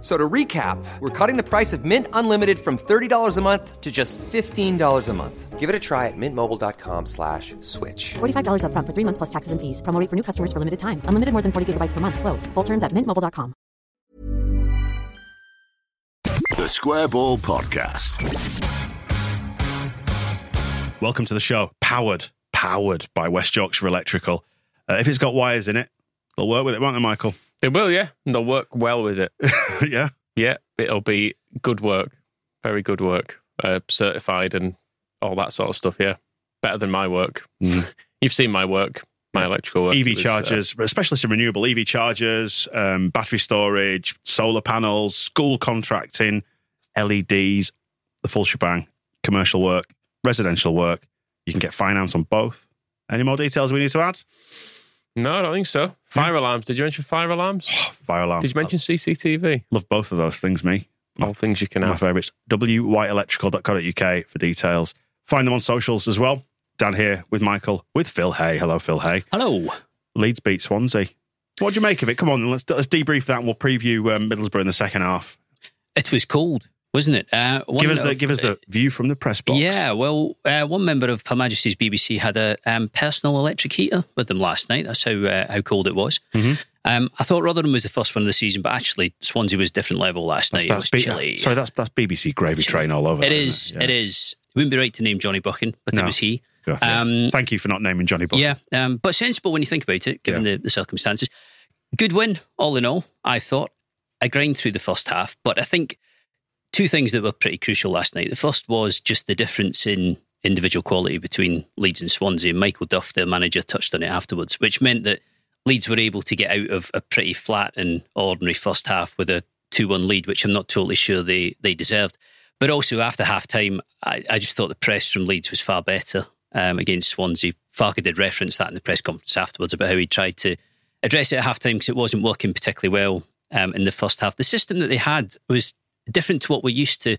So to recap, we're cutting the price of Mint Unlimited from $30 a month to just $15 a month. Give it a try at mintmobile.com slash switch. $45 upfront for three months plus taxes and fees. Promo rate for new customers for limited time. Unlimited more than 40 gigabytes per month. Slows. Full terms at mintmobile.com. The Square Ball Podcast. Welcome to the show. Powered, powered by West Yorkshire Electrical. Uh, if it's got wires in it, they'll work with it, won't they, Michael? They will, yeah. And they'll work well with it. yeah. Yeah, it'll be good work. Very good work. Uh, certified and all that sort of stuff, yeah. Better than my work. You've seen my work, my electrical work. EV was, uh, chargers, specialist in renewable EV chargers, um, battery storage, solar panels, school contracting, LEDs, the full shebang, commercial work, residential work. You can get finance on both. Any more details we need to add? No, I don't think so. Fire alarms. Did you mention fire alarms? Fire alarms. Did you mention CCTV? Love both of those things, me. All things you can My have. My favourites. wyelectrical.co.uk for details. Find them on socials as well. Down here with Michael, with Phil Hay. Hello, Phil Hay. Hello. Leeds beat Swansea. What do you make of it? Come on, let's let's debrief that and we'll preview um, Middlesbrough in the second half. It was cold, wasn't it? Uh, Give us the of- give us the view from the press box. Yeah, well, uh, one member of Her Majesty's BBC had a um, personal electric heater with them last night. That's how uh, how cold it was. Mm-hmm. Um, I thought Rotherham was the first one of the season, but actually Swansea was a different level last that's, night. that's it was B- chilly. Sorry, that's that's BBC gravy train all over. It is. isn't It is. It wouldn't be right to name Johnny Buchan, but No. it was he. Yeah. Yeah. Um, Thank you for not naming Johnny Buck. Yeah, um, but sensible when you think about it, given the, the circumstances. Good win, all in all. I thought I grind through the first half, but I think two things that were pretty crucial last night. The first was just the difference in individual quality between Leeds and Swansea. And Michael Duff, their manager, touched on it afterwards, which meant that Leeds were able to get out of a pretty flat and ordinary first half with a 2 1 lead, which I'm not totally sure they, they deserved. But also after half time, I, I just thought the press from Leeds was far better um, against Swansea. Farke did reference that in the press conference afterwards about how he tried to address it at half time because it wasn't working particularly well um, in the first half. The system that they had was different to what we're used to,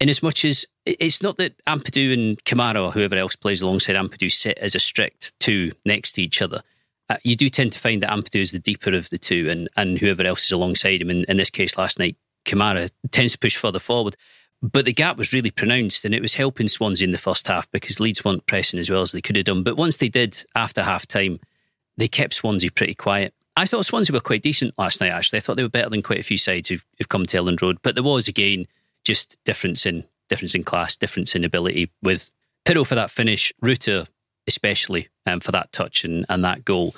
in as much as it's not that Ampadu and Kamara or whoever else plays alongside Ampadu sit as a strict two next to each other. Uh, you do tend to find that Ampadu is the deeper of the two, and, and whoever else is alongside him. In, in this case, last night, Kamara tends to push further forward. But the gap was really pronounced, and it was helping Swansea in the first half because Leeds weren't pressing as well as they could have done. But once they did after half time, they kept Swansea pretty quiet. I thought Swansea were quite decent last night, actually. I thought they were better than quite a few sides who've, who've come to Elland Road. But there was, again, just difference in difference in class, difference in ability with Piroe for that finish, Rutter especially um, for that touch and, and that goal.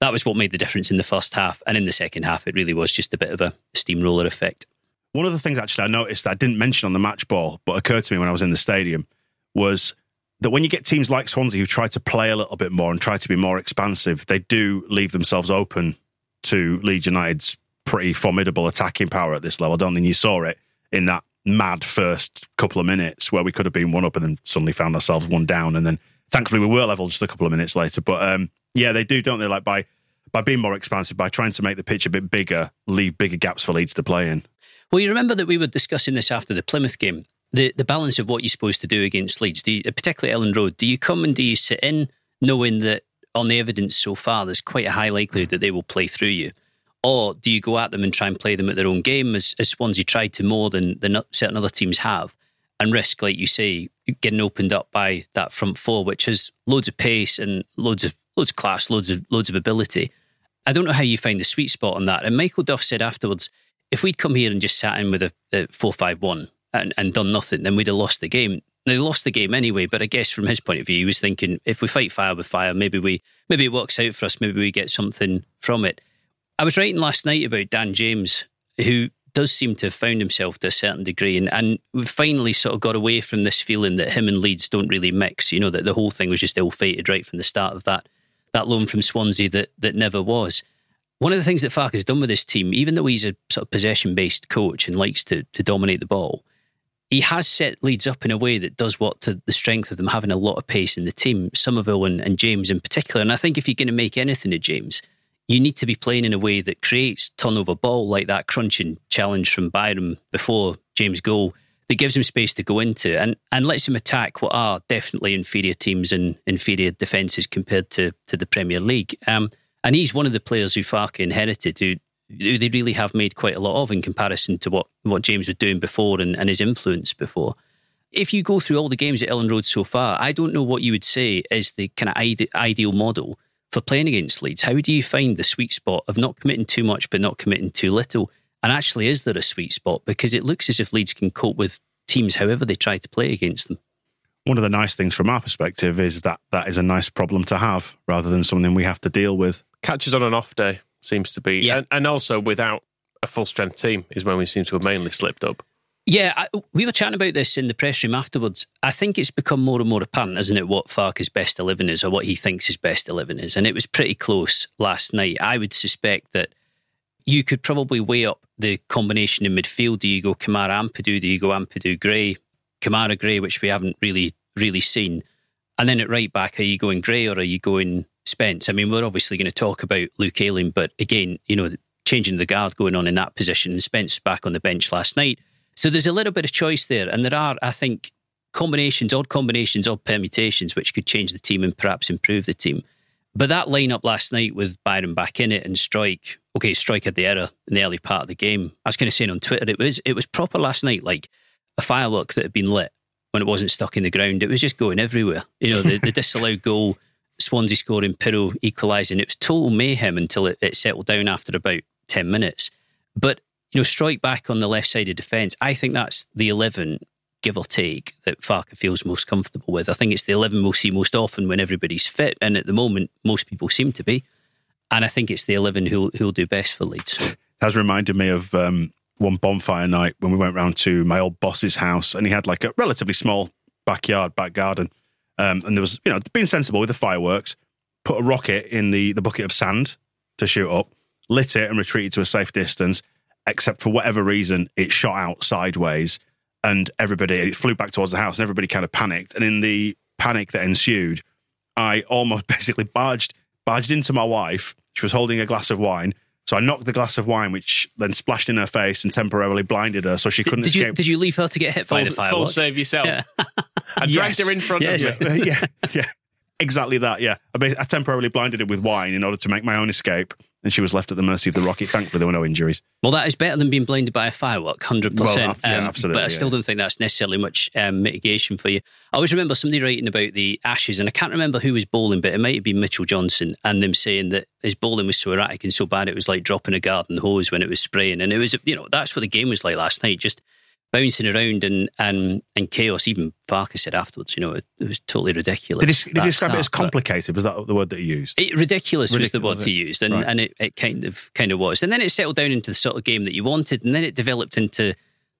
That was what made the difference in the first half. And in the second half, it really was just a bit of a steamroller effect. One of the things actually I noticed that I didn't mention on the match ball, but occurred to me when I was in the stadium, was that when you get teams like Swansea who try to play a little bit more and try to be more expansive, they do leave themselves open to Leeds United's pretty formidable attacking power at this level. I don't think you saw it in that mad first couple of minutes where we could have been one up and then suddenly found ourselves one down, and then thankfully we were level just a couple of minutes later. But um, yeah, they do, don't they? Like by by being more expansive, by trying to make the pitch a bit bigger, leave bigger gaps for Leeds to play in. Well, you remember that we were discussing this after the Plymouth game. The the balance of what you're supposed to do against Leeds, do you, particularly Elland Road. Do you come and do you sit in, knowing that on the evidence so far, there's quite a high likelihood that they will play through you, or do you go at them and try and play them at their own game, as, as Swansea tried to more than than certain other teams have, and risk, like you say, getting opened up by that front four, which has loads of pace and loads of loads of class, loads of loads of ability. I don't know how you find the sweet spot on that. And Michael Duff said afterwards, if we'd come here and just sat in with a, a four-five-one and, and done nothing, then we'd have lost the game. They lost the game anyway, but I guess from his point of view, he was thinking if we fight fire with fire, maybe we maybe it works out for us. Maybe we get something from it. I was writing last night about Dan James, who does seem to have found himself to a certain degree, and, and finally sort of got away from this feeling that him and Leeds don't really mix. You know that the whole thing was just ill-fated right from the start of that that loan from Swansea that that never was. One of the things that Farke has done with this team, even though he's a sort of possession-based coach and likes to to dominate the ball, he has set Leeds up in a way that does what to the strength of them having a lot of pace in the team, Summerville and, and James in particular. And I think if you're going to make anything of James, you need to be playing in a way that creates turnover ball like that crunching challenge from Byram before James' goal that gives him space to go into and, and lets him attack what are definitely inferior teams and inferior defences compared to, to the Premier League. Um, and he's one of the players who Farke inherited who they really have made quite a lot of in comparison to what, what James was doing before and, and his influence before. If you go through all the games at Elland Road so far, I don't know what you would say is the kind of ide- ideal model for playing against Leeds. How do you find the sweet spot of not committing too much but not committing too little? And actually, is there a sweet spot? Because it looks as if Leeds can cope with teams however they try to play against them. One of the nice things from our perspective is that that is a nice problem to have rather than something we have to deal with. Catches on an off day seems to be, Yeah. and, and also without a full strength team is when we seem to have mainly slipped up. Yeah, I, we were chatting about this in the press room afterwards. I think it's become more and more apparent, isn't it, what Farke's best 11 is or what he thinks his best 11 is. And it was pretty close last night. I would suspect that you could probably weigh up the combination in midfield. Do you go Kamara Ampadu? Do you go Ampadu Gray? Kamara Gray, which we haven't really, really seen. And then at right back, are you going Gray or are you going Spence? I mean, we're obviously going to talk about Luke Ayling, but again, you know, changing the guard going on in that position. And Spence back on the bench last night. So there's a little bit of choice there. And there are, I think, combinations, odd combinations, odd permutations, which could change the team and perhaps improve the team. But that lineup last night with Byram back in it and Struijk, okay, Struijk had the error in the early part of the game. I was kind of saying on Twitter, it was it was proper last night, like a firework that had been lit when it wasn't stuck in the ground. It was just going everywhere. You know, the, the disallowed goal, Swansea scoring, Piroe equalising. It was total mayhem until it, it settled down after about 10 minutes. But, you know, Struijk back on the left side of defence. I think that's the 11, give or take, that Farke feels most comfortable with. I think it's the 11 we'll see most often when everybody's fit. And at the moment, most people seem to be. And I think it's the 11 who'll, who'll do best for Leeds. has reminded me of um, one bonfire night when we went round to my old boss's house and he had like a relatively small backyard, back garden. Um, and there was, you know, being sensible with the fireworks, put a rocket in the, the bucket of sand to shoot up, lit it and retreated to a safe distance, except for whatever reason, it shot out sideways and everybody, it flew back towards the house and everybody kind of panicked. And in the panic that ensued, I almost basically barged, barged into my wife. She was holding a glass of wine. So I knocked the glass of wine, which then splashed in her face and temporarily blinded her, so she couldn't Did you, escape. did you leave her to get hit by Full, the full firework? save yourself. Yeah. I dragged Yes. her in front Yes. of you. yeah, yeah, exactly that. Yeah, I, I temporarily blinded her with wine in order to make my own escape, and she was left at the mercy of the rocket. Thankfully, there were no injuries. Well, that is better than being blinded by a firework, hundred Well, percent. Um, absolutely, But I still yeah. don't think that's necessarily much um, mitigation for you. I always remember somebody writing about the ashes, and I can't remember who was bowling, but it might have been Mitchell Johnson, and them saying that his bowling was so erratic and so bad it was like dropping a garden hose when it was spraying, and it was you know that's what the game was like last night, just bouncing around and and and chaos. Even Farke said afterwards, you know, it, it was totally ridiculous. Did he, did he describe it as complicated? Was that the word that he used? it, ridiculous, was the word he used, and, Right. and it, it kind of kind of was, and then it settled down into the sort of game that you wanted, and then it developed into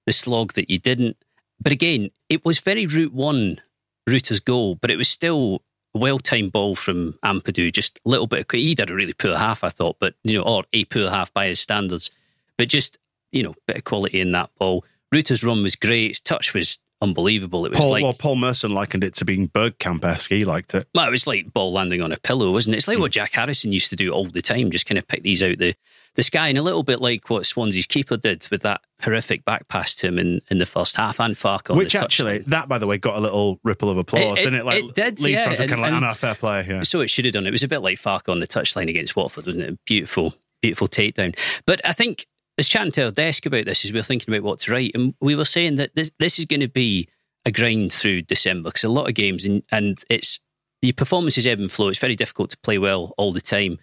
the slog that you didn't. But again, it was very route one, Rutter's goal, but it was still well timed ball from Ampadu. Just a little bit. Of, he did a really poor half, I thought, but you know, or a poor half by his standards, but just you know, bit of quality in that ball. Rutter's run was great. His touch was unbelievable. It was Paul, like well, Paul Merson likened it to being Bergkamp esque. He liked it. well, it was like ball landing on a pillow, wasn't it? It's like Hmm. what Jack Harrison used to do all the time, just kind of pick these out the, the sky, and a little bit like what Swansea's keeper did with that horrific back pass to him in, in the first half and Farke on Which the actually, that by the way, got a little ripple of applause, It- it- didn't it? Like it did, Leeds yeah, fans were and- kind of like, and- "Oh, no, fair play." Yeah. So it should have done. It was a bit like Farke on the touchline against Watford, wasn't it? Beautiful, beautiful takedown. But I think was chatting to our desk about this as we were thinking about what to write, and we were saying that this this is going to be a grind through December because a lot of games and and it's the performances ebb and flow. It's very difficult to play well all the time,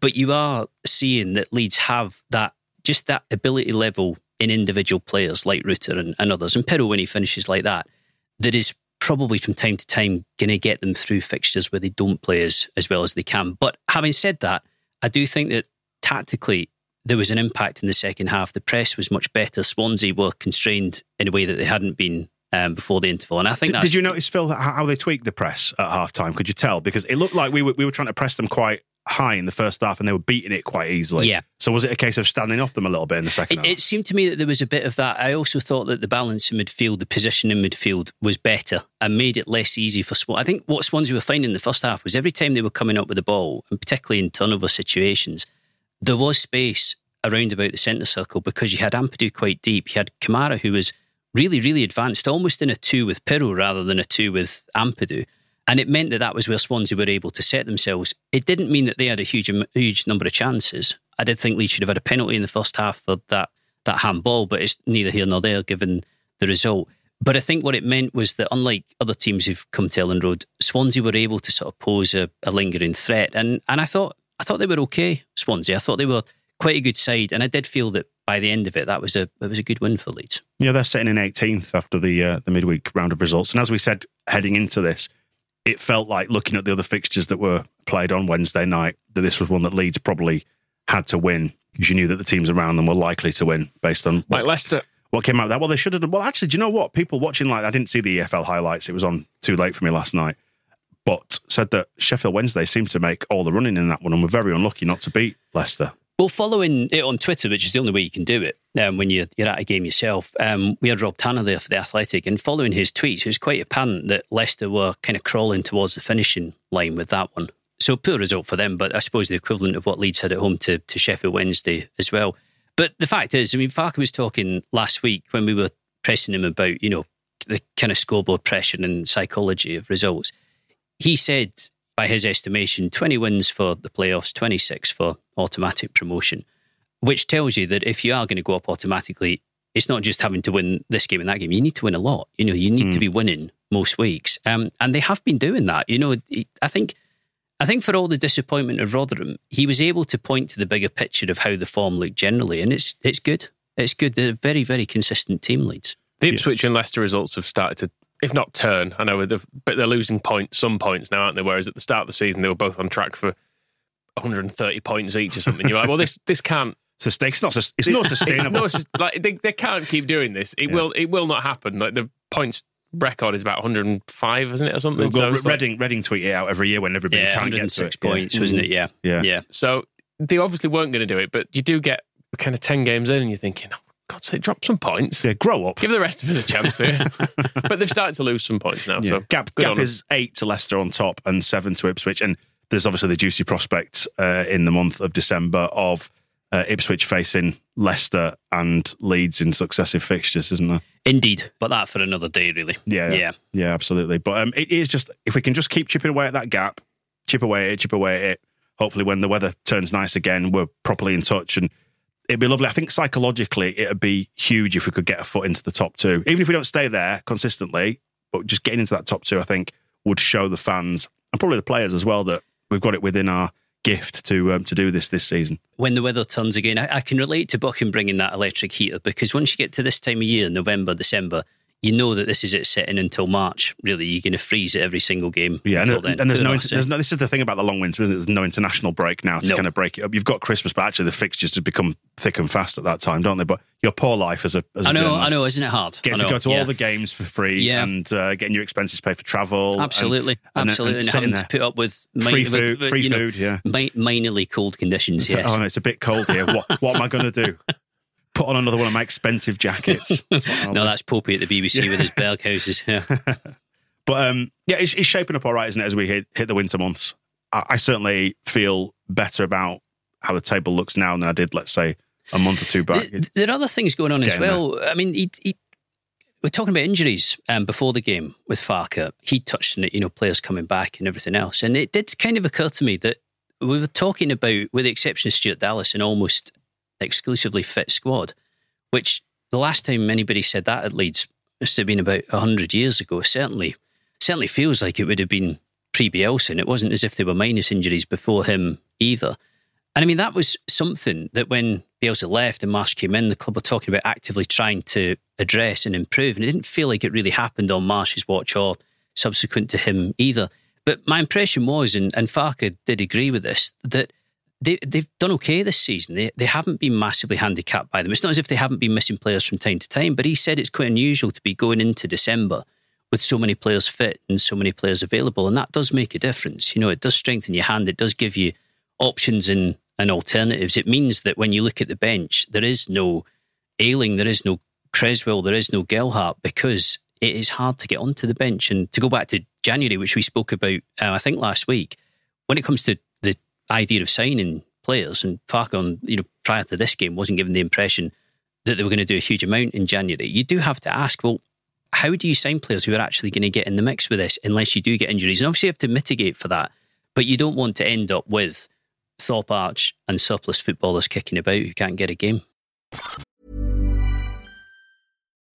but you are seeing that Leeds have that just that ability level in individual players like Rutter and, and others, and Piroe when he finishes like that, that is probably from time to time going to get them through fixtures where they don't play as, as well as they can. But having said that, I do think that tactically there was an impact in the second half. The press was much better. Swansea were constrained in a way that they hadn't been um, before the interval. And I think Did, that's, did you notice, Phil, how how they tweaked the press at half time? Could you tell? Because it looked like we were, we were trying to press them quite high in the first half and they were beating it quite easily. Yeah. So was it a case of standing off them a little bit in the second It, half? it seemed to me that there was a bit of that. I also thought that the balance in midfield, the position in midfield was better and made it less easy for Swansea. I think what Swansea were finding in the first half was every time they were coming up with the ball, and particularly in turnover situations, there was space around about the centre circle because you had Ampadu quite deep. You had Kamara who was really, really advanced, almost in a two with Piroe rather than a two with Ampadu. And it meant that that was where Swansea were able to set themselves. It didn't mean that they had a huge, huge number of chances. I did think Leeds should have had a penalty in the first half for that that handball, but it's neither here nor there given the result. But I think what it meant was that unlike other teams who've come to Elland Road, Swansea were able to sort of pose a, a lingering threat. And and I thought I thought they were okay, Swansea. I thought they were quite a good side, and I did feel that by the end of it, that was a it was a good win for Leeds. Yeah, they're sitting in 18th after the uh, the midweek round of results. And as we said heading into this, it felt like looking at the other fixtures that were played on Wednesday night that this was one that Leeds probably had to win because you knew that the teams around them were likely to win based on Like Leicester. what came out of that. Well, they should have done. Well, actually, do you know what? People watching like I didn't see the EFL highlights. It was on too late for me last night. But said that Sheffield Wednesday seemed to make all the running in that one and were very unlucky not to beat Leicester. Well, following it on Twitter, which is the only way you can do it um, when you're, you're at a game yourself, um, we had Rob Tanner there for the Athletic, and following his tweets, it was quite apparent that Leicester were kind of crawling towards the finishing line with that one. So poor result for them, but I suppose the equivalent of what Leeds had at home to, to Sheffield Wednesday as well. But the fact is, I mean, Farke was talking last week when we were pressing him about, you know, the kind of scoreboard pressure and psychology of results. He said, by his estimation, 20 wins for the playoffs, 26 for automatic promotion, which tells you that if you are going to go up automatically, it's not just having to win this game and that game. You need to win a lot. You know, you need to be winning most weeks. Um, and they have been doing that. You know, I think. I think for all the disappointment of Rotherham, he was able to point to the bigger picture of how the form looked generally, and it's it's good. It's good. They're a very very consistent team leads. The Ipswich and Leicester results have started to, if not turn, I know, they've- but they're losing points, some points now, aren't they? Whereas at the start of the season, they were both on track for 130 points each or something. You're like, well, this this can't. So it's not it's not It's sustainable. not just, like they, they can't keep doing this. It will it will not happen. Like the points record is about 105, isn't it, or something? We'll go- So it's like- Reading, Reading tweet it out every year when everybody Yeah, can't get six 106 it. Yeah. points, wasn't it? Yeah, mm-hmm. Yeah. yeah. So they obviously weren't going to do it, but you do get kind of 10 games in and you're thinking, oh, God's sake, drop some points. Yeah, grow up. Give the rest of us a chance here. but they've started to lose some points now. Yeah. So gap gap is eight to Leicester on top and seven to Ipswich, and there's obviously the juicy prospect uh, in the month of December of uh, Ipswich facing Leicester and Leeds in successive fixtures, isn't there? Indeed, but that for another day, really. Yeah, yeah. yeah, absolutely. But um, it is just if we can just keep chipping away at that gap, chip away at it, chip away at it. Hopefully, when the weather turns nice again, we're properly in touch, and it'd be lovely. I think psychologically, it'd be huge if we could get a foot into the top two, even if we don't stay there consistently. But just getting into that top two, I think, would show the fans and probably the players as well that we've got it within our gift to um, to do this this season. when the weather turns again, I, I can relate to Buchan bringing that electric heater because once you get to this time of year, November, December, you know that this is it sitting until March. Really, you're going to freeze at every single game. Yeah, until and, then. and there's no, there's no. This is the thing about the long winter, isn't it? There's no international break now to No. kind of break it up. You've got Christmas, but actually the fixtures have become thick and fast at that time, don't they? But your poor life as a, as a I know, I know, isn't it hard? Getting to go to yeah. all the games for free Yeah. and uh, getting your expenses paid for travel. and- Absolutely, and, absolutely, and, sitting having there. to put up with Free food- with, free you know, food, yeah. mi- minorly cold conditions. Yes, Oh, no, it's a bit cold here. What, what am I going to do? Put on another one of my expensive jackets. That's no, that's Poppy at the BBC with his Berghauses. Yeah. But um, yeah, it's, it's shaping up all right, isn't it? As we hit hit the winter months, I, I certainly feel better about how the table looks now than I did, let's say, a month or two back. Th- There are other things going on as well. I mean, he, he, we're talking about injuries um, before the game with Farke. He touched on it, you know, players coming back and everything else. And it did kind of occur to me that we were talking about, with the exception of Stuart Dallas, an almost exclusively fit squad, which the last time anybody said that at Leeds must have been about 100 years ago. Certainly, certainly feels like it would have been pre Bielsa. And it wasn't as if there were minus injuries before him either. And I mean, that was something that when Bielsa left and Marsh came in, the club were talking about actively trying to address and improve. And it didn't feel like it really happened on Marsh's watch or subsequent to him either. But my impression was, and, and Farke did agree with this, that they, they've done okay this season. They, they haven't been massively handicapped by them. It's not as if they haven't been missing players from time to time, but he said it's quite unusual to be going into December with so many players fit and so many players available. And that does make a difference. You know, it does strengthen your hand, it does give you options and, and alternatives. It means that when you look at the bench, there is no Ayling, there is no Cresswell, there is no Gelhardt because it is hard to get onto the bench. And to go back to January, which we spoke about, uh, I think last week, when it comes to idea of signing players, and Farke, you know, prior to this game, wasn't given the impression that they were going to do a huge amount in January. You do have to ask, well, how do you sign players who are actually going to get in the mix with this unless you do get injuries? And obviously, you have to mitigate for that, but you don't want to end up with Thorpe Arch and surplus footballers kicking about who can't get a game.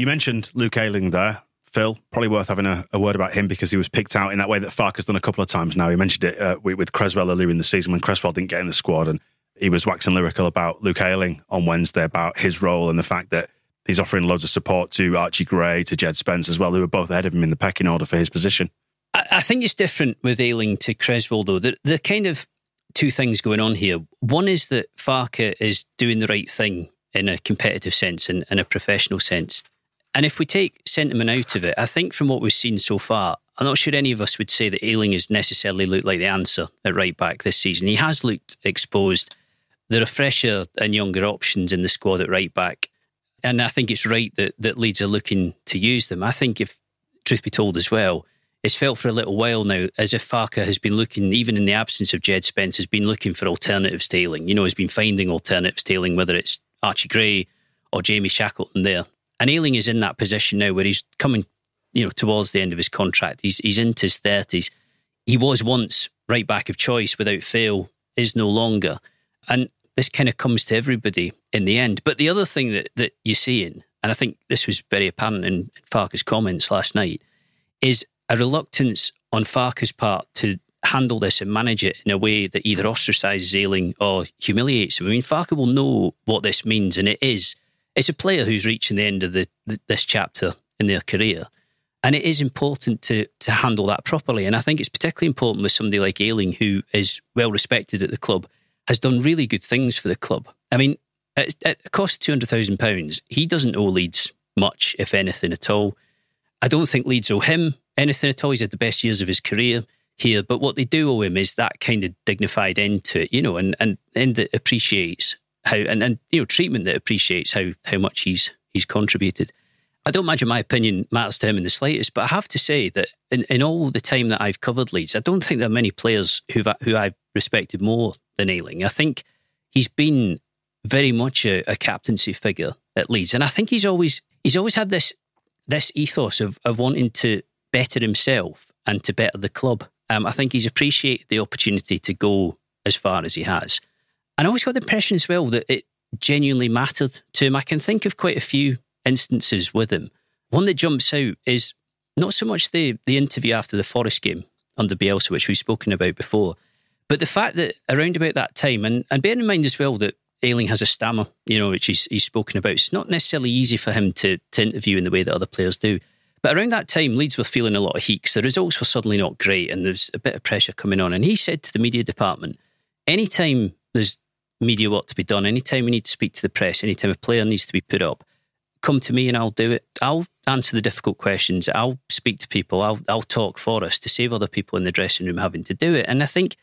You mentioned Luke Ayling there. Phil, probably worth having a, a, word about him because he was picked out in that way that Farke has done a couple of times now. He mentioned it uh, with, Cresswell earlier in the season when Cresswell didn't get in the squad and he was waxing lyrical about Luke Ayling on Wednesday about his role and the fact that he's offering loads of support to Archie Gray, to Jed Spence as well, who were both ahead of him in the pecking order for his position. I, I think it's different with Ayling to Cresswell, though. The, the kind of two things going on here. One is that Farke is doing the right thing in a competitive sense and in a professional sense. And if we take sentiment out of it, I think from what we've seen so far, I'm not sure any of us would say that Ayling has necessarily looked like the answer at right back this season. He has looked exposed. There are fresher and younger options in the squad at right back. And I think it's right that, that Leeds are looking to use them. I think, if truth be told as well, it's felt for a little while now as if Farke has been looking, even in the absence of Jed Spence, has been looking for alternatives to Ayling. You know, has been finding alternatives to Ayling, whether it's Archie Gray or Jamie Shackleton there. And Ayling is in that position now where he's coming, you know, towards the end of his contract. He's he's into his thirties. He was once right back of choice without fail, is no longer. And this kind of comes to everybody in the end. But the other thing that, that you're seeing, and I think this was very apparent in Farke's comments last night, is a reluctance on Farke's part to handle this and manage it in a way that either ostracises Ayling or humiliates him. I mean, Farke will know what this means, and it is it's a player who's reaching the end of the, this chapter in their career. And it is important to to handle that properly. And I think it's particularly important with somebody like Ayling, who is well respected at the club, has done really good things for the club. I mean, at, at a cost of two hundred thousand pounds, he doesn't owe Leeds much, if anything at all. I don't think Leeds owe him anything at all. He's had the best years of his career here, but what they do owe him is that kind of dignified end to it, you know, and and end that appreciates how and, and you know treatment that appreciates how how much he's he's contributed. I don't imagine my opinion matters to him in the slightest, but I have to say that in, in all the time that I've covered Leeds, I don't think there are many players who who I've respected more than Ayling. I think he's been very much a, a captaincy figure at Leeds, and I think he's always he's always had this this ethos of of wanting to better himself and to better the club. Um, I think he's appreciated the opportunity to go as far as he has. And I always got the impression as well that it genuinely mattered to him. I can think of quite a few instances with him. One that jumps out is not so much the, the interview after the Forest game under Bielsa, which we've spoken about before, but the fact that around about that time, and, and bearing in mind as well that Ayling has a stammer, you know, which he's, he's spoken about, it's not necessarily easy for him to, to interview in the way that other players do. But around that time, Leeds were feeling a lot of heat because the results were suddenly not great and there's a bit of pressure coming on. And he said to the media department, anytime there's media work to be done, anytime we need to speak to the press, anytime a player needs to be put up, come to me and I'll do it. I'll answer the difficult questions. I'll speak to people. I'll I'll talk for us to save other people in the dressing room having to do it. And I think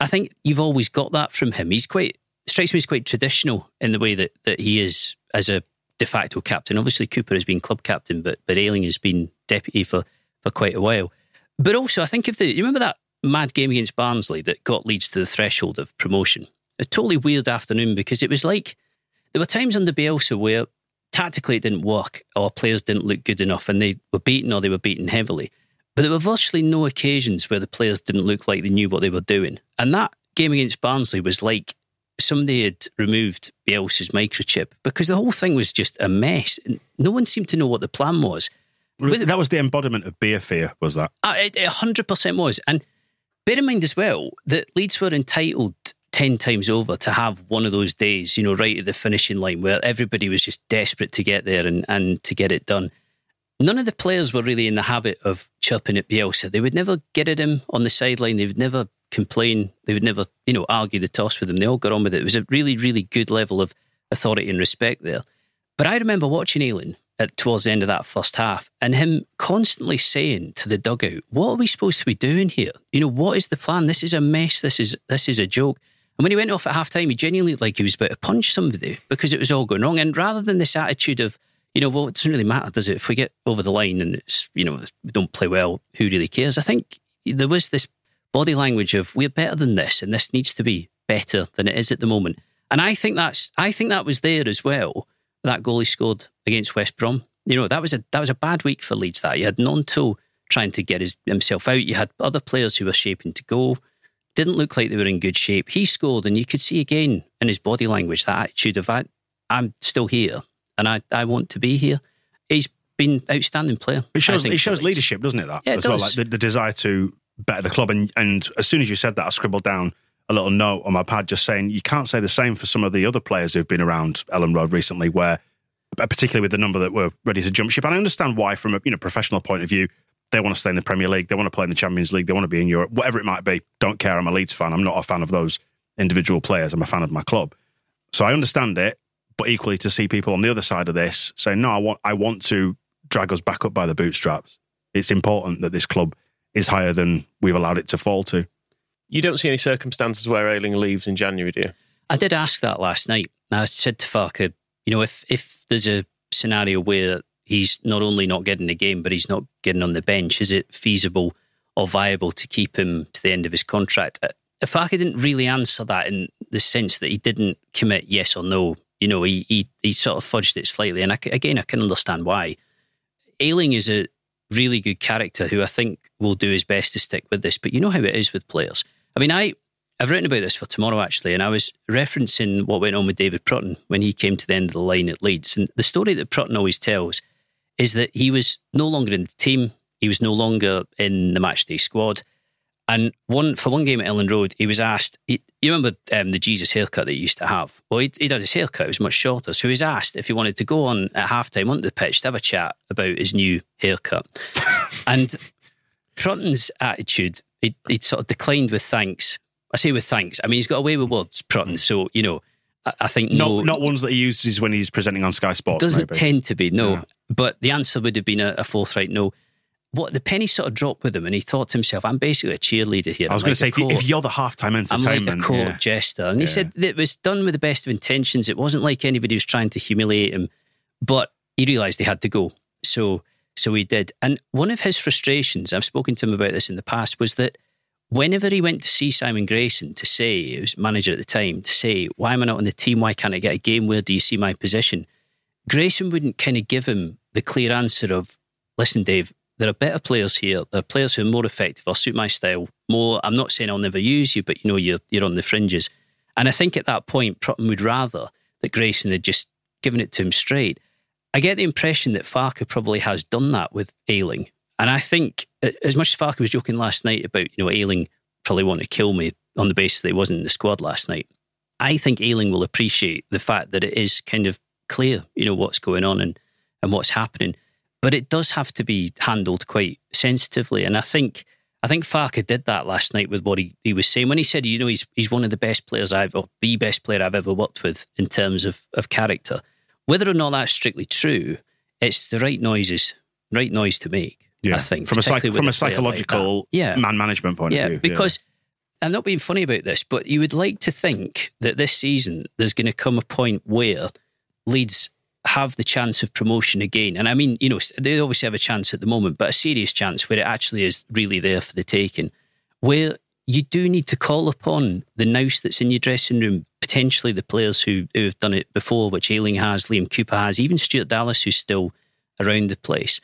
I think you've always got that from him. He's quite strikes me as quite traditional in the way that that he is as a de facto captain. Obviously, Cooper has been club captain, but but Ayling has been deputy for for quite a while. But also, I think if the you remember that mad game against Barnsley that got Leeds to the threshold of promotion, a totally weird afternoon because it was like there were times under Bielsa where tactically it didn't work or players didn't look good enough and they were beaten or they were beaten heavily. But there were virtually no occasions where the players didn't look like they knew what they were doing. And that game against Barnsley was like somebody had removed Bielsa's microchip because the whole thing was just a mess. No one seemed to know what the plan was. That was the embodiment of beer fear, was that? Uh, it, it 100% was. And bear in mind as well that Leeds were entitled 10 times over to have one of those days, you know, right at the finishing line where everybody was just desperate to get there and, and to get it done. None of the players were really in the habit of chirping at Bielsa. They would never get at him on the sideline. They would never complain. They would never, you know, argue the toss with him. They all got on with it. It was a really, really good level of authority and respect there. But I remember watching Ayling at, towards the end of that first half and him constantly saying to the dugout, "What are we supposed to be doing here? You know, what is the plan? This is a mess. This is this is a joke." And when he went off at half time, he genuinely like he was about to punch somebody because it was all going wrong. And rather than this attitude of, you know, well, it doesn't really matter, does it? If we get over the line and it's, you know, we don't play well, who really cares? I think there was this body language of we're better than this and this needs to be better than it is at the moment. And I think that's I think that was there as well. That goal he scored against West Brom. You know, that was a that was a bad week for Leeds. That you had Gnonto trying to get his, himself out. You had other players who were shaping to go didn't look like they were in good shape. He scored, and you could see again in his body language that attitude of I, I'm still here and I, I want to be here. He's been outstanding player. It shows it shows leadership, doesn't it? That yeah, it as does. well, like the, the desire to better the club. And and as soon as you said that, I scribbled down a little note on my pad just saying you can't say the same for some of the other players who've been around Elland Road recently, where uh, particularly with the number that were ready to jump ship. And I understand why, from a you know professional point of view, they want to stay in the Premier League. They want to play in the Champions League. They want to be in Europe, whatever it might be. Don't care. I'm a Leeds fan. I'm not a fan of those individual players. I'm a fan of my club. So I understand it, but equally to see people on the other side of this saying, no, I want, I want to drag us back up by the bootstraps. It's important that this club is higher than we've allowed it to fall to. You don't see any circumstances where Ayling leaves in January, do you? I did ask that last night. I said to Farke, you know, if if there's a scenario where he's not only not getting the game, but he's not getting on the bench. Is it feasible or viable to keep him to the end of his contract? Uh, Farke didn't really answer that in the sense that he didn't commit yes or no. You know, he he, he sort of fudged it slightly, and I, again, I can understand why. Ayling is a really good character who I think will do his best to stick with this. But you know how it is with players. I mean, I I've written about this for tomorrow actually, and I was referencing what went on with David Prutton when he came to the end of the line at Leeds, and the story that Prutton always tells is that he was no longer in the team. He was no longer in the matchday squad. And one for one game at Elland Road, he was asked. He, you remember um, the Jesus haircut that he used to have? Well, he, he had his haircut; it was much shorter. So he was asked if he wanted to go on at halftime onto the pitch to have a chat about his new haircut. and Prutton's attitude, he, would sort of declined with thanks. I say with thanks. I mean, he's got away with words, Prutton. So you know, I, think Not no, not ones that he uses when he's presenting on Sky Sports. doesn't maybe. tend to be no. Yeah. But the answer would have been a, a forthright no. What the penny sort of dropped with him, and he thought to himself, "I'm basically a cheerleader here." I was I'm going to say, if, you, if, you're the halftime I'm entertainment, like a court yeah. jester. And he said that it was done with the best of intentions. It wasn't like anybody was trying to humiliate him, but he realised he had to go. So so he did. And one of his frustrations, I've spoken to him about this in the past, was that whenever he went to see Simon Grayson to say, he was manager at the time, to say, why am I not on the team? Why can't I get a game? Where do you see my position? Grayson wouldn't kind of give him the clear answer of, listen, Dave, there are better players here. There are players who are more effective or suit my style more. I'm not saying I'll never use you, but you know, you're you're on the fringes. And I think at that point, Prutton would rather that Grayson had just given it to him straight. I get the impression that Farke probably has done that with Ayling. And I think, as much as Farke was joking last night about, you know, Ayling probably wanted to kill me on the basis that he wasn't in the squad last night, I think Ayling will appreciate the fact that it is kind of clear, you know, what's going on and, and what's happening. but it does have to be handled quite sensitively. And I think I think Farke did that last night with what he, he was saying when he said, you know, he's he's one of the best players I've or the best player I've ever worked with in terms of of character. Whether or not that's strictly true, it's the right noises, right noise to make. Yeah, I think from a psych- from a player like psychological yeah. man management point yeah, of view. because I'm not being funny about this, but you would like to think that this season there's going to come a point where Leeds have the chance of promotion again. And I mean, you know, they obviously have a chance at the moment, but a serious chance where it actually is really there for the taking, where you do need to call upon the nous that's in your dressing room, potentially the players who, who have done it before, which Ayling has, Liam Cooper has, even Stuart Dallas, who's still around the place.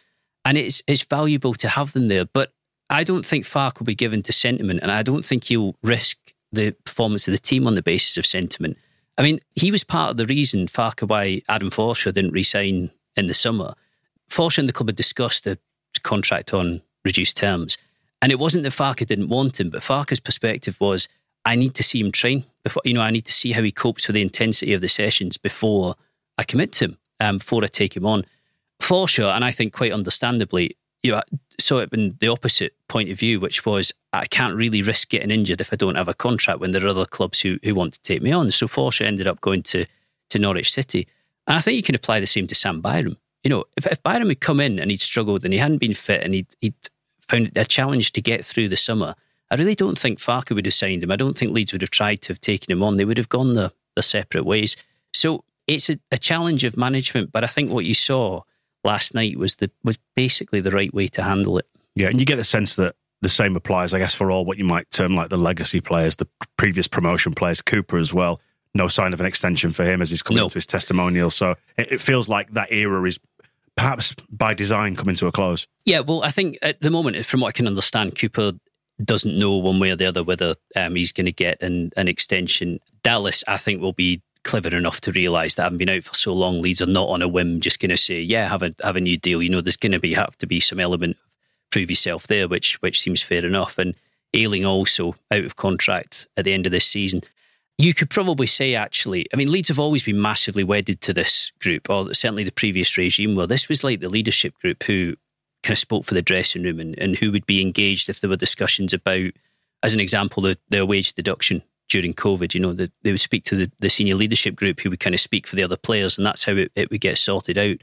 And it's it's valuable to have them there. But I don't think Farke will be given to sentiment, and I don't think he'll risk the performance of the team on the basis of sentiment. I mean, he was part of the reason Farke why Adam Forshaw didn't resign in the summer. Forshaw and the club had discussed a contract on reduced terms. And it wasn't that Farke didn't want him, but Farke's perspective was, I need to see him train before, you know, I need to see how he copes with the intensity of the sessions before I commit to him, um, before I take him on. Forshaw, and I think quite understandably, you know, saw it in the opposite point of view, which was I can't really risk getting injured if I don't have a contract when there are other clubs who, who want to take me on. So Forshaw ended up going to, to Norwich City. And I think you can apply the same to Sam Byram. You know, if, if Byram had come in and he'd struggled and he hadn't been fit and he'd, he'd found it a challenge to get through the summer, I really don't think Farke would have signed him. I don't think Leeds would have tried to have taken him on. They would have gone their, their separate ways. So it's a, a challenge of management, but I think what you saw last night was the was basically the right way to handle it. Yeah, and you get the sense that the same applies, I guess, for all what you might term like the legacy players, the previous promotion players, Cooper as well. No sign of an extension for him as he's coming No. to his testimonial. So it, it feels like that era is perhaps by design coming to a close. Yeah, well, I think at the moment, from what I can understand, Cooper doesn't know one way or the other whether um, he's going to get an, an extension. Dallas, I think, will be clever enough to realise that having been out for so long, Leeds are not on a whim just going to say, "Yeah, have a have a new deal." You know, there's going to be have to be some element of prove yourself there, which which seems fair enough. And Ayling also out of contract at the end of this season. You could probably say, actually, I mean, Leeds have always been massively wedded to this group, or certainly the previous regime were. This was like the leadership group who kind of spoke for the dressing room and, and who would be engaged if there were discussions about, as an example, the, their wage deduction during COVID. You know, the, they would speak to the, the senior leadership group who would kind of speak for the other players, and that's how it, it would get sorted out.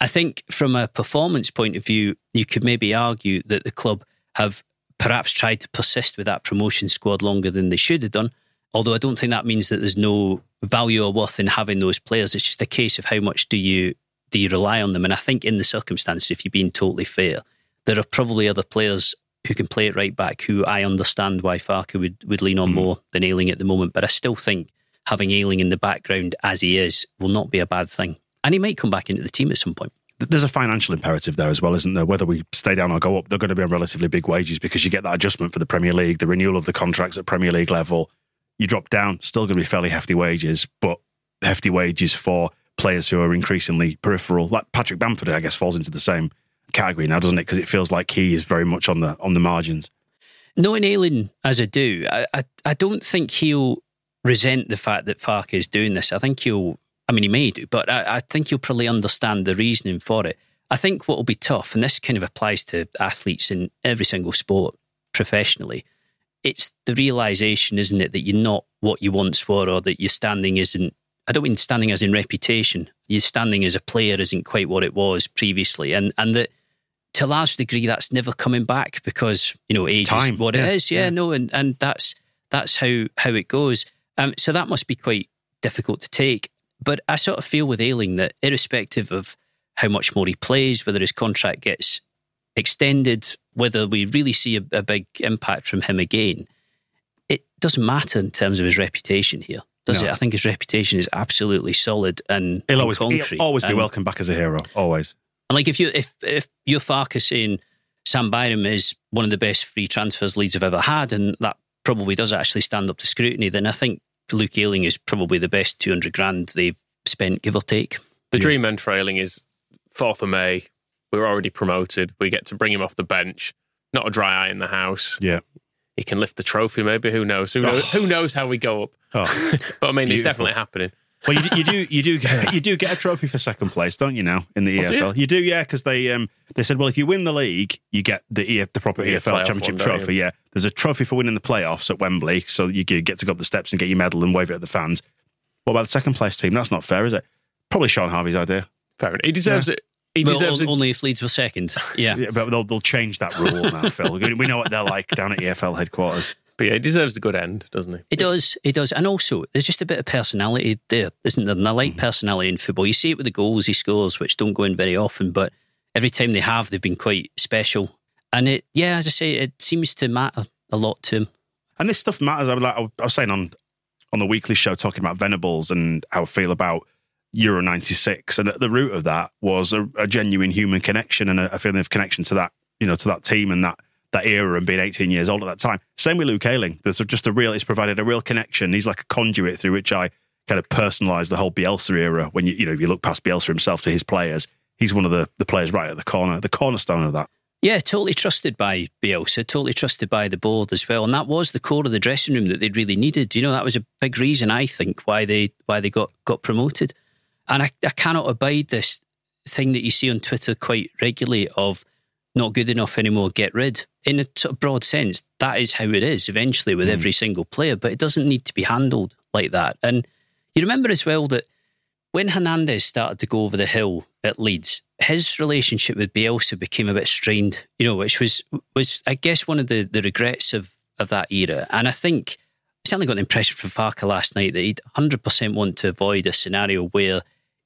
I think from a performance point of view, you could maybe argue that the club have perhaps tried to persist with that promotion squad longer than they should have done. Although I don't think that means that there's no value or worth in having those players. It's just a case of how much do you do you rely on them. And I think in the circumstances, if you're being totally fair, there are probably other players who can play it right back who I understand why Farke would, would lean on hmm. more than Ayling at the moment. But I still think having Ayling in the background as he is will not be a bad thing. And he might come back into the team at some point. There's a financial imperative there as well, isn't there? Whether we stay down or go up, they're going to be on relatively big wages because you get that adjustment for the Premier League, the renewal of the contracts at Premier League level. You drop down, still going to be fairly hefty wages, but hefty wages for players who are increasingly peripheral. Like Patrick Bamford, I guess, falls into the same category now, doesn't it? Because it feels like he is very much on the on the margins. Knowing Ayling as I do, I, I, I don't think he'll resent the fact that Farke is doing this. I think he'll, I mean, he may do, but I, I think he'll probably understand the reasoning for it. I think what will be tough, and this kind of applies to athletes in every single sport professionally, it's the realization, isn't it, that you're not what you once were or that your standing isn't, I don't mean standing as in reputation, your standing as a player isn't quite what it was previously. And, and that to a large degree, that's never coming back because, you know, age Time, is what yeah, it is. Yeah, yeah. no, and, and that's, that's how, how it goes. Um, so that must be quite difficult to take. But I sort of feel with Ayling that irrespective of how much more he plays, whether his contract gets extended, whether we really see a, a big impact from him again, it doesn't matter in terms of his reputation here, does No. it? I think his reputation is absolutely solid and He'll always, concrete. he'll always be welcome back as a hero. Always. And like if you if if you're Farke saying Sam Byram is one of the best free transfers Leeds have ever had, and that probably does actually stand up to scrutiny, then I think Luke Ayling is probably the best two hundred grand they've spent, give or take. The dream end for Ayling is 4th of May. We're already promoted. We get to bring him off the bench. Not a dry eye in the house. Yeah. He can lift the trophy, maybe. Who knows? Who knows, Oh. who knows how we go up? Oh, But I mean, it's definitely happening. Well, you, you do you do get, you do get a trophy for second place, don't you? Now in the Oh, do EFL, you? do, yeah, because they um they said, well, if you win the league, you get the EF, the proper You get EFL playoff Championship one, trophy. you? Yeah, there's a trophy for winning the playoffs at Wembley, so you get to go up the steps and get your medal and wave it at the fans. What about the second place team? That's not fair, is it? Probably Shaun Harvey's idea. Fair enough. He deserves it. He Well, deserves on- it. only if Leeds were second. Yeah. Yeah, but they'll, they'll change that rule now, Phil. We know what they're like down at EFL headquarters. But yeah, he deserves a good end, doesn't he? It does, it does. And also, there's just a bit of personality there, isn't there? And I like hmm. personality in football. You see it with the goals he scores, which don't go in very often, but every time they have, they've been quite special. And it, yeah, as I say, it seems to matter a lot to him. And this stuff matters. I was, like, I was saying on on the weekly show talking about Venables and how I feel about Euro '96, and at the root of that was a, a genuine human connection and a, a feeling of connection to that, you know, to that team and that that era and being 18 years old at that time. Same with Luke Ayling. There's just a real. It's provided a real connection. He's like a conduit through which I kind of personalised the whole Bielsa era. When you you know if you look past Bielsa himself to his players, he's one of the the players right at the corner, the cornerstone of that. Yeah, totally trusted by Bielsa, totally trusted by the board as well, and that was the core of the dressing room that they really needed. You know, that was a big reason I think why they why they got got promoted. And I, I cannot abide this thing that you see on Twitter quite regularly of not good enough anymore, get rid. In a sort of broad sense, that is how it is eventually with hmm. every single player, but it doesn't need to be handled like that. And you remember as well that when Hernandez started to go over the hill at Leeds, his relationship with Bielsa became a bit strained, you know, which was was I guess one of the, the regrets of, of that era. And I think I certainly got the impression from Farke last night that he'd 100% want to avoid a scenario where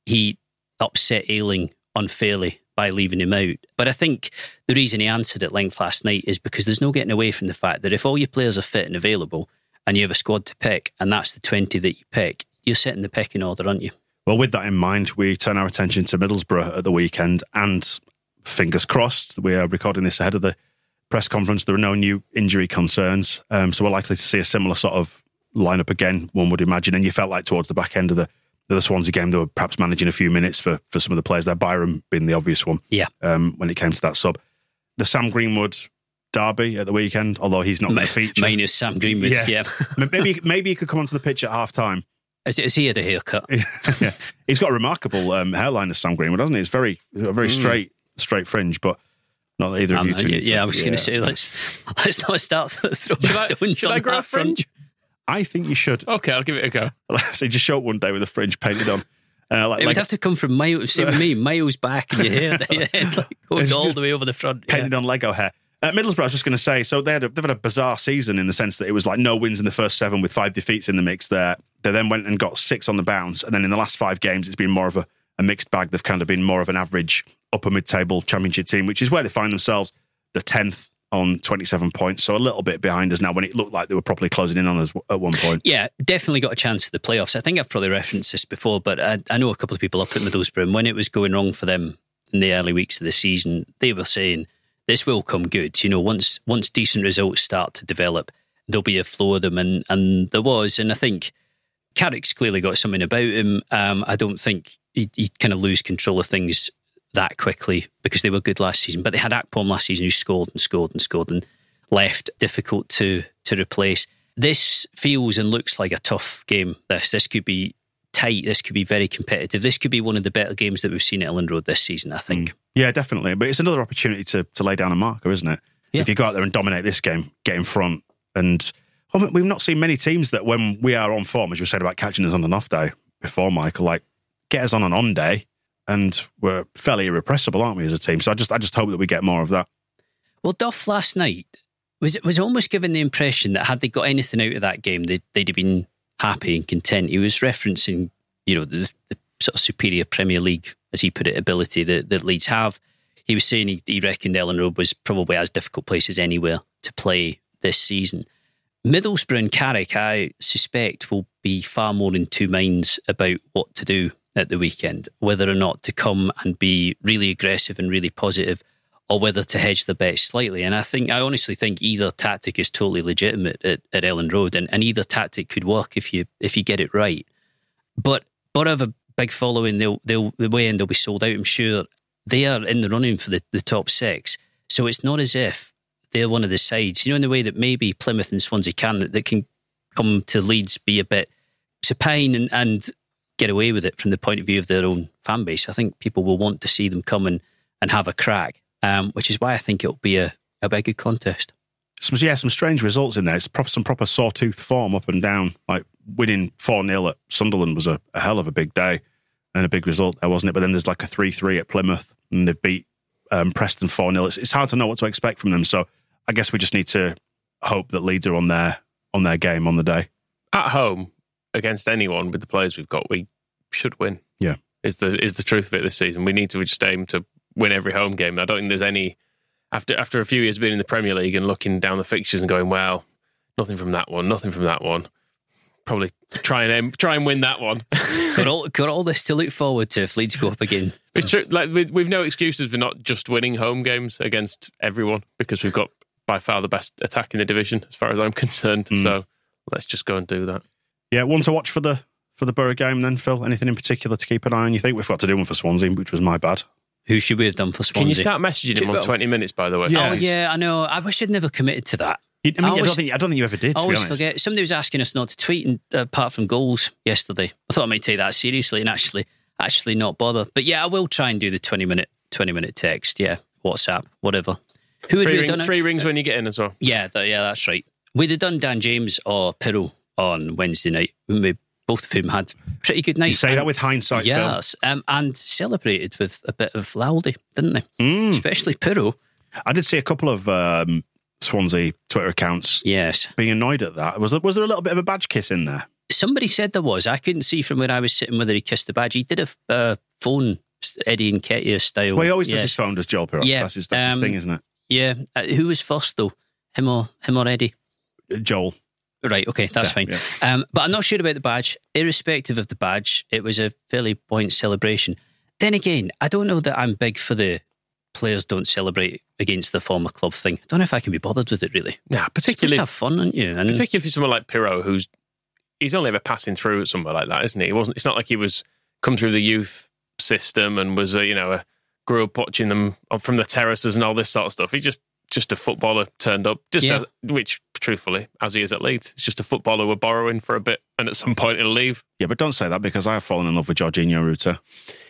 he upset Ayling unfairly by leaving him out. But I think the reason he answered at length last night is because there's no getting away from the fact that if all your players are fit and available and you have a squad to pick and that's the 20 that you pick, you're setting the pecking order, aren't you? Well, with that in mind, we turn our attention to Middlesbrough at the weekend, and fingers crossed, we are recording this ahead of the press conference. There are no new injury concerns, um, so we're likely to see a similar sort of lineup again. One would imagine, and you felt like towards the back end of the the Swansea game, they were perhaps managing a few minutes for for some of the players there. Byram being the obvious one, Yeah. um, when it came to that sub. The Sam Greenwood derby at the weekend, although he's not going to feature. Minus Sam Greenwood. Yeah. Yeah. maybe maybe he could come onto the pitch at half time. Has, has he had a haircut? yeah. He's got a remarkable um, hairline of Sam Greenwood, doesn't he? It's very, a very straight, straight fringe, but not either of Um, you two. yeah, yeah, I was going to say let's let's not start throwing Should I, stones should on I grow a fringe? I think you should. Okay, I'll give it a go. so you just show up one day with a fringe painted on. Uh, like, It like would have to come from miles, same me, miles back in your hair, your like, going all the way over the front. yeah. painted on Lego hair. Uh, Middlesbrough, I was just going to say, so they had a, they've had a bizarre season in the sense that it was like no wins in the first seven with five defeats in the mix there. They then went and got six on the bounce. And then in the last five games, it's been more of a, a mixed bag. They've kind of been more of an average upper mid table championship team, which is where they find themselves the 10th on 27 points. So a little bit behind us now when it looked like they were properly closing in on us at one point. Yeah, definitely got a chance at the playoffs. I think I've probably referenced this before, but I, I know a couple of people up at Middlesbrough, and when it was going wrong for them in the early weeks of the season, they were saying this will come good. You know, once once decent results start to develop, there'll be a flow of them, and and there was, and I think Carrick's clearly got something about him. Um, I don't think he'd, he'd kind of lose control of things that quickly because they were good last season. But they had Akpom last season who scored and scored and scored and left difficult to to replace. This feels and looks like a tough game. This this could be tight. This could be very competitive. This could be one of the better games that we've seen at Elland Road this season. I think. Mm. Yeah, definitely. But it's another opportunity to, to lay down a marker, isn't it? Yeah. If you go out there and dominate this game, get in front. And we've not seen many teams that when we are on form, as you said about catching us on an off day before, Michael, like get us on an on day and we're fairly irrepressible, aren't we, as a team? So I just I just hope that we get more of that. Well, Duff last night was was almost given the impression that had they got anything out of that game, they'd, they'd have been happy and content. He was referencing, you know, the, the sort of superior Premier League, as he put it, ability that, that Leeds have. He was saying he, he reckoned Elland Road was probably as difficult place as anywhere to play this season. Middlesbrough and Carrick, I suspect, will be far more in two minds about what to do at the weekend, whether or not to come and be really aggressive and really positive, or whether to hedge the bet slightly. And I think, I honestly think either tactic is totally legitimate at, at Elland Road, and, and either tactic could work if you if you get it right. But but have a big following. They'll they'll the way in they'll be sold out. I'm sure they are in the running for the, the top six. So it's not as if they're one of the sides, you know, in the way that maybe Plymouth and Swansea can that, that can come to Leeds be a bit supine and, and get away with it from the point of view of their own fan base. I think people will want to see them come and, and have a crack, um, which is why I think it'll be a, a very good contest. Some, yeah, some strange results in there. It's proper, some proper sawtooth form up and down. Like winning 4 0 at Sunderland was a, a, hell of a big day and a big result there, wasn't it? But then there's like a 3 3 at Plymouth and they've beat um, Preston 4 0. It's, it's hard to know what to expect from them. So I guess we just need to hope that Leeds are on their, on their game on the day. At home, against anyone with the players we've got, we should win. Yeah. Is the is the truth of it this season. We need to just aim to win every home game. I don't think there's any after after a few years being in the Premier League and looking down the fixtures and going, well, nothing from that one, nothing from that one. Probably try and aim, try and win that one. got all got all this to look forward to if Leeds go up again. It's true. Like we've no excuses for not just winning home games against everyone because we've got by far the best attack in the division, as far as I'm concerned. Mm. So let's just go and do that. Yeah, one to watch for the for the Boro game then, Phil? Anything in particular to keep an eye on? You think we've got to do one for Swansea, which was my bad. Who should we have done for Swansea? Can you start messaging him on 20 minutes, by the way? Yeah. Oh, yeah, I know. I wish I'd never committed to that. I mean, I, always, I, don't think, I don't think you ever did. I always forget. Somebody was asking us not to tweet, and, uh, apart from goals yesterday. I thought I might take that seriously and actually, actually not bother. But yeah, I will try and do the 20 minute, 20 minute text. Yeah, WhatsApp, whatever. Who would we have done? Three rings when you get in as well. Yeah, yeah, that's right. We'd have done Dan James or Piroe on Wednesday night, we both of whom had pretty good nights. You say that with hindsight, yes, um, and celebrated with a bit of laldy, didn't they? Mm. Especially Piroe. I did see a couple of um, Swansea Twitter accounts. Yes, being annoyed at that. Was there, was there a little bit of a badge kiss in there? Somebody said there was. I couldn't see from where I was sitting whether he kissed the badge. He did a uh, phone Eddie Nketiah style. Well, he always yes. does his phone, does Joel Piroe? Yeah, that's, his, that's um, his thing, isn't it? Yeah. Uh, who was first though? Him or him or Eddie? Joel. Right, okay, that's yeah, fine. Yeah. Um, but I'm not sure about the badge. Irrespective of the badge, it was a fairly buoyant celebration. Then again, I don't know that I'm big for the players don't celebrate against the former club thing. I don't know if I can be bothered with it really. Yeah, particularly Just have fun, aren't you? And particularly for someone like Piroe, who's he's only ever passing through somewhere like that, isn't he? It wasn't. It's not like he was come through the youth system and was a, you know a, grew up watching them from the terraces and all this sort of stuff. He just just a footballer turned up, just yeah. as, which truthfully, as he is at Leeds, it's just a footballer we're borrowing for a bit, and at some point he'll leave. Yeah, but don't say that because I have fallen in love with Georginio Rutter.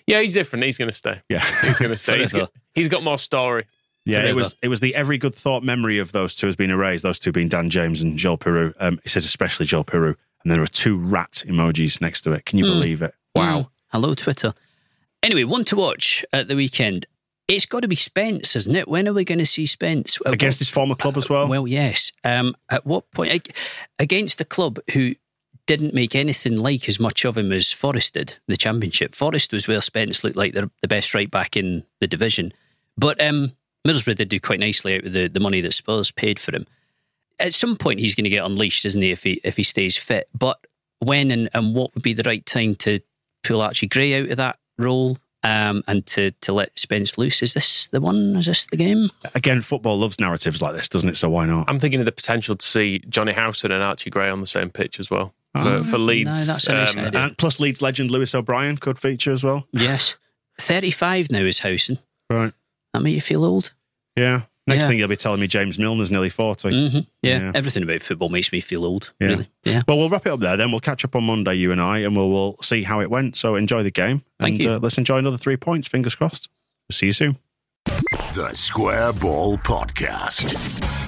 Yeah, he's different. He's going to stay. Yeah, he's going to stay. he's, got, he's got more story. Yeah, it was it was the every good thought memory of those two has been erased. Those two being Dan James and Joel Piroe. Um, it says especially Joel Piroe, and there are two rat emojis next to it. Can you mm. believe it? Wow. Mm. Hello, Twitter. Anyway, one to watch at the weekend. It's got to be Spence, isn't it? When are we going to see Spence? Against his former club as well? Well, yes. Um, at what point? Against a club who didn't make anything like as much of him as Forest did, the Championship. Forest was where Spence looked like the, the best right back in the division. But um, Middlesbrough did do quite nicely out of the, the money that Spurs paid for him. At some point, he's going to get unleashed, isn't he, if he, if he stays fit? But when and, and what would be the right time to pull Archie Gray out of that role? Um, and to to let Spence loose. Is this the one? Is this the game? Again, football loves narratives like this, doesn't it? So why not? I'm thinking of the potential to see Johnny Howson and Archie Gray on the same pitch as well for, oh, for Leeds. No, that's a nice um, idea. And plus, Leeds legend Lewis O'Brien could feature as well. Yes, 35 now is Howson. Right. That make you feel old. Yeah. Next yeah. thing you'll be telling me James Milner's nearly 40. Mm-hmm. Yeah. yeah. everything about football makes me feel old, yeah. really. Yeah. Well, we'll wrap it up there then. We'll catch up on Monday, you and I, and we'll, we'll see how it went. So enjoy the game. Thank and, you. Uh, let's enjoy another three points. Fingers crossed. We'll see you soon. The Square Ball Podcast.